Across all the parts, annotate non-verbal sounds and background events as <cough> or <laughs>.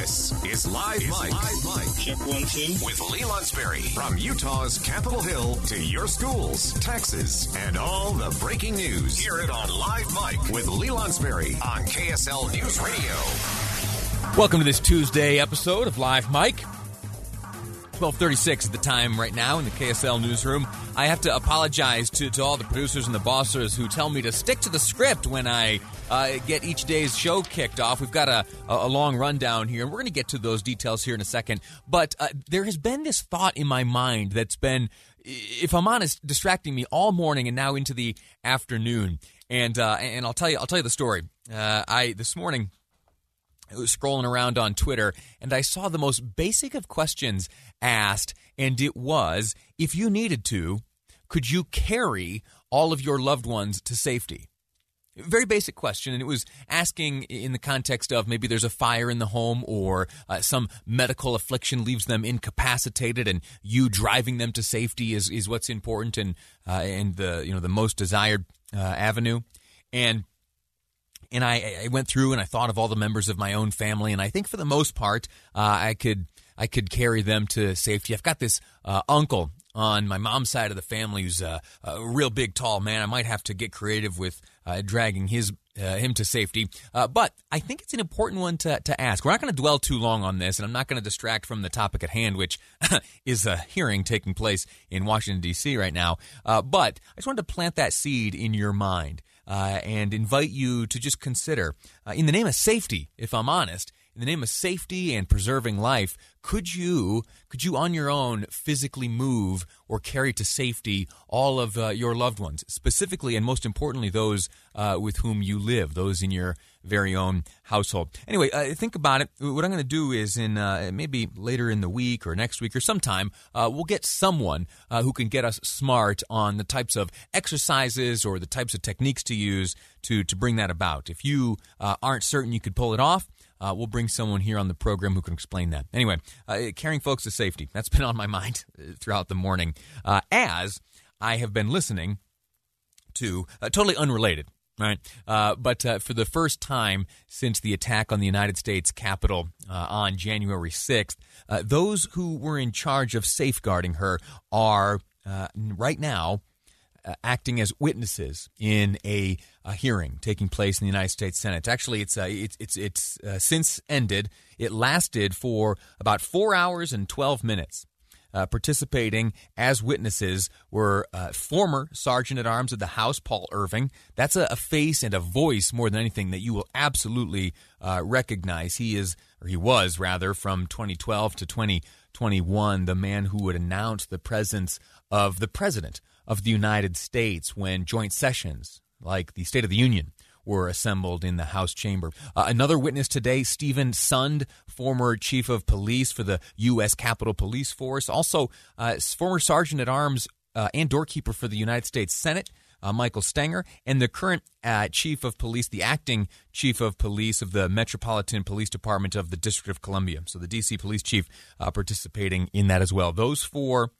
This is Live Mike. Live Mike. Check one, two. With Lee Lonsberry. From Utah's Capitol Hill to your schools, taxes, and all the breaking news. Hear it on Live Mike with Lee Lonsberry on KSL News Radio. Welcome to this Tuesday episode of Live Mike. 1236 at the time right now in the KSL newsroom. I have to apologize to, to all the producers and the bossers who tell me to stick to the script when I uh, get each day's show kicked off. We've got a, a long rundown here, and we're going to get to those details here in a second. But uh, there has been this thought in my mind that's been, if I'm honest, distracting me all morning and now into the afternoon. And uh, and I'll tell you, I'll tell you the story. Uh, I this morning scrolling around on Twitter and I saw the most basic of questions asked, and it was if you needed to, could you carry all of your loved ones to safety? Very basic question, and it was asking in the context of maybe there's a fire in the home or uh, some medical affliction leaves them incapacitated, and you driving them to safety is, is what's important and uh, and the you know the most desired uh, avenue. And and I, I, went through and I thought of all the members of my own family, and I think for the most part, uh, I could I could carry them to safety. I've got this uh, uncle on my mom's side of the family who's a, a, real big, tall man. I might have to get creative with uh, dragging his uh, him to safety. Uh, but I think it's an important one to, to ask. We're not going to dwell too long on this, and I'm not going to distract from the topic at hand, which <laughs> is a hearing taking place in Washington, D.C. right now. Uh, but I just wanted to plant that seed in your mind uh, and invite you to just consider, uh, in the name of safety, if I'm honest, in the name of safety and preserving life, could you could you on your own physically move or carry to safety all of uh, your loved ones, specifically and most importantly those uh, with whom you live, those in your very own household? Anyway, uh, think about it. What I'm going to do is in uh, maybe later in the week or next week or sometime, uh, we'll get someone uh, who can get us smart on the types of exercises or the types of techniques to use to to bring that about. If you aren't certain you could pull it off. Uh, we'll bring someone here on the program who can explain that. Anyway, uh, folks to safety. That's been on my mind <laughs> uh, throughout the morning uh, as I have been listening to, uh, totally unrelated, right? Uh, but for the first time since the attack on the United States Capitol on January 6th, those who were in charge of safeguarding her are right now uh, acting as witnesses in a, a, hearing taking place in the United States Senate. Actually, it's uh, it's it's, it's uh, since ended. It lasted for about four hours and twelve minutes. Uh, participating as witnesses were uh, former Sergeant at Arms of the House, Paul Irving. That's a, a, face and a voice more than anything that you will absolutely uh, recognize. He is, or he was rather, from 2012 to 2021, the man who would announce the presence of the president of the United States when joint sessions like the State of the Union were assembled in the House chamber. Uh, another witness today, Steven Sund, former chief of police for the U.S. Capitol Police Force, also uh, former sergeant at arms uh, and doorkeeper for the United States Senate. Uh, Michael Stenger, and the current uh, chief of police, the acting chief of police of the Metropolitan Police Department of the District of Columbia. So the D.C. police chief uh, participating in that as well. Those four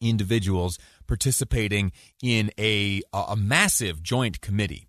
individuals participating in a, a massive joint committee.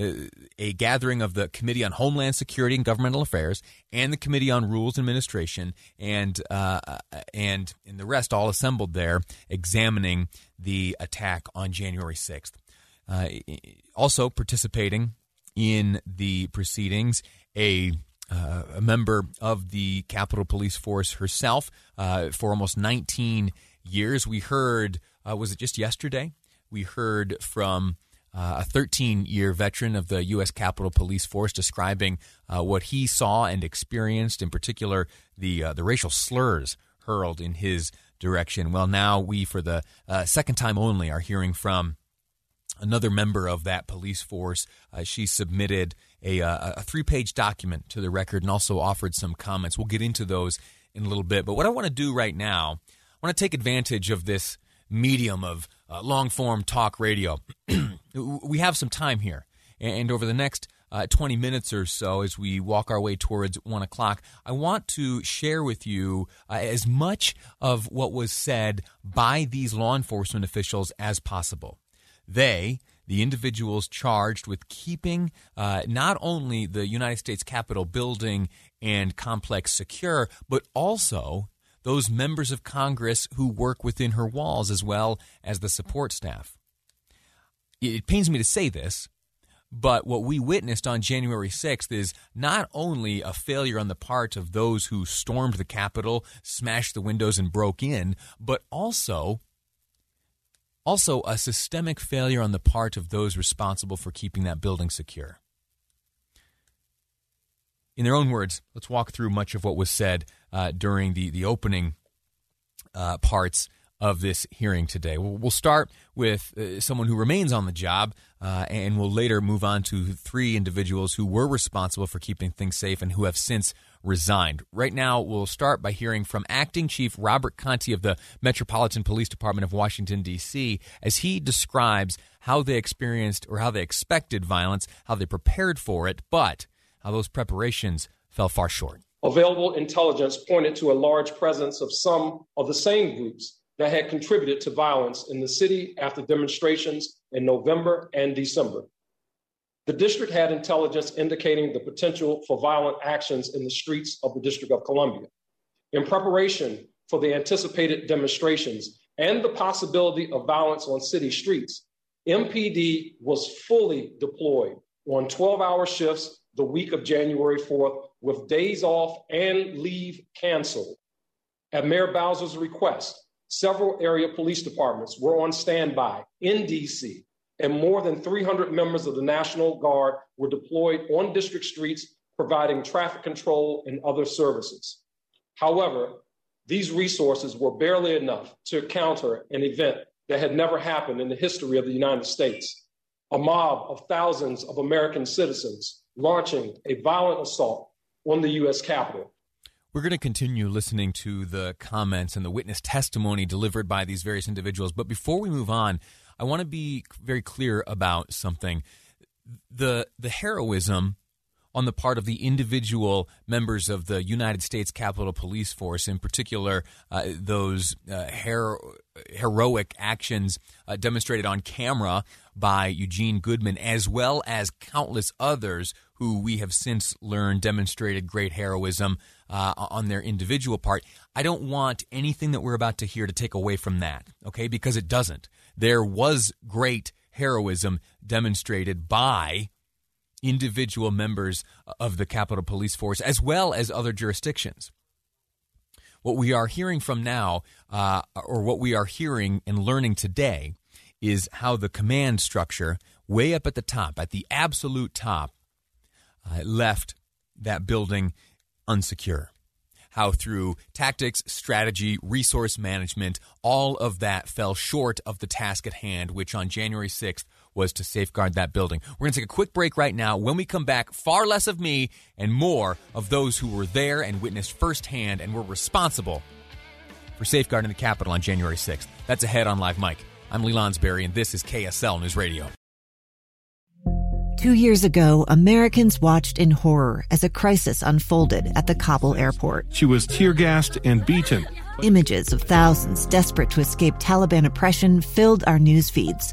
Uh, a gathering of the Committee on Homeland Security and Governmental Affairs and the Committee on Rules and Administration, and uh, and and the rest all assembled there, examining the attack on January sixth. Uh, also participating in the proceedings, a uh, a member of the Capitol Police Force herself uh, for almost 19 years. We heard, uh, was it just yesterday? We heard from uh, a 13 year veteran of the U.S. Capitol Police Force describing uh, what he saw and experienced, in particular, the, uh, the racial slurs hurled in his direction. Well, now we, for the uh, second time only, are hearing from another member of that police force. Uh, she submitted a, uh, a three page document to the record and also offered some comments. We'll get into those in a little bit. But what I want to do right now, want to take advantage of this medium of uh, long form talk radio. <clears throat> we have some time here. And over the next uh, 20 minutes or so as we walk our way towards 1 o'clock, I want to share with you uh, as much of what was said by these law enforcement officials as possible. They, the individuals charged with keeping uh, not only the United States Capitol building and complex secure, but also those members of Congress who work within her walls as well as the support staff. It pains me to say this, but what we witnessed on January 6th is not only a failure on the part of those who stormed the Capitol, smashed the windows, and broke in, but also also, a systemic failure on the part of those responsible for keeping that building secure. In their own words, let's walk through much of what was said uh, during the, the opening uh, parts of this hearing today. We'll, we'll start with uh, someone who remains on the job, uh, and we'll later move on to three individuals who were responsible for keeping things safe and who have since resigned. Right now, we'll start by hearing from Acting Chief Robert Contee of the Metropolitan Police Department of Washington, D.C., as he describes how they experienced or how they expected violence, how they prepared for it, but how those preparations fell far short. Available intelligence pointed to a large presence of some of the same groups that had contributed to violence in the city after demonstrations in November and December. The district had intelligence indicating the potential for violent actions in the streets of the District of Columbia. In preparation for the anticipated demonstrations and the possibility of violence on city streets, MPD was fully deployed on 12 hour shifts the week of January 4th with days off and leave canceled. At Mayor Bowser's request, several area police departments were on standby in DC and more than 300 members of the National Guard were deployed on district streets providing traffic control and other services. However, these resources were barely enough to counter an event that had never happened in the history of the United States a mob of thousands of American citizens launching a violent assault on the U.S. Capitol. We're going to continue listening to the comments and the witness testimony delivered by these various individuals. But before we move on, I want to be very clear about something. The the heroism on the part of the individual members of the United States Capitol Police Force, in particular, uh, those uh, hero- heroic actions uh, demonstrated on camera by Eugene Goodman, as well as countless others who we have since learned demonstrated great heroism uh, on their individual part. I don't want anything that we're about to hear to take away from that, okay? Because it doesn't there was great heroism demonstrated by individual members of the Capitol Police Force as well as other jurisdictions. What we are hearing from now, uh, or what we are hearing and learning today, is how the command structure, way up at the top, at the absolute top, uh, left that building unsecure how through tactics, strategy, resource management, all of that fell short of the task at hand, which on January 6th was to safeguard that building. We're going to take a quick break right now. When we come back, far less of me and more of those who were there and witnessed firsthand and were responsible for safeguarding the Capitol on January 6th. That's ahead on Live Mike. I'm Lee Lonsberry, and this is KSL News Radio. Two years ago, Americans watched in horror as a crisis unfolded at the Kabul airport. She was tear gassed and beaten. Images of thousands desperate to escape Taliban oppression filled our news feeds.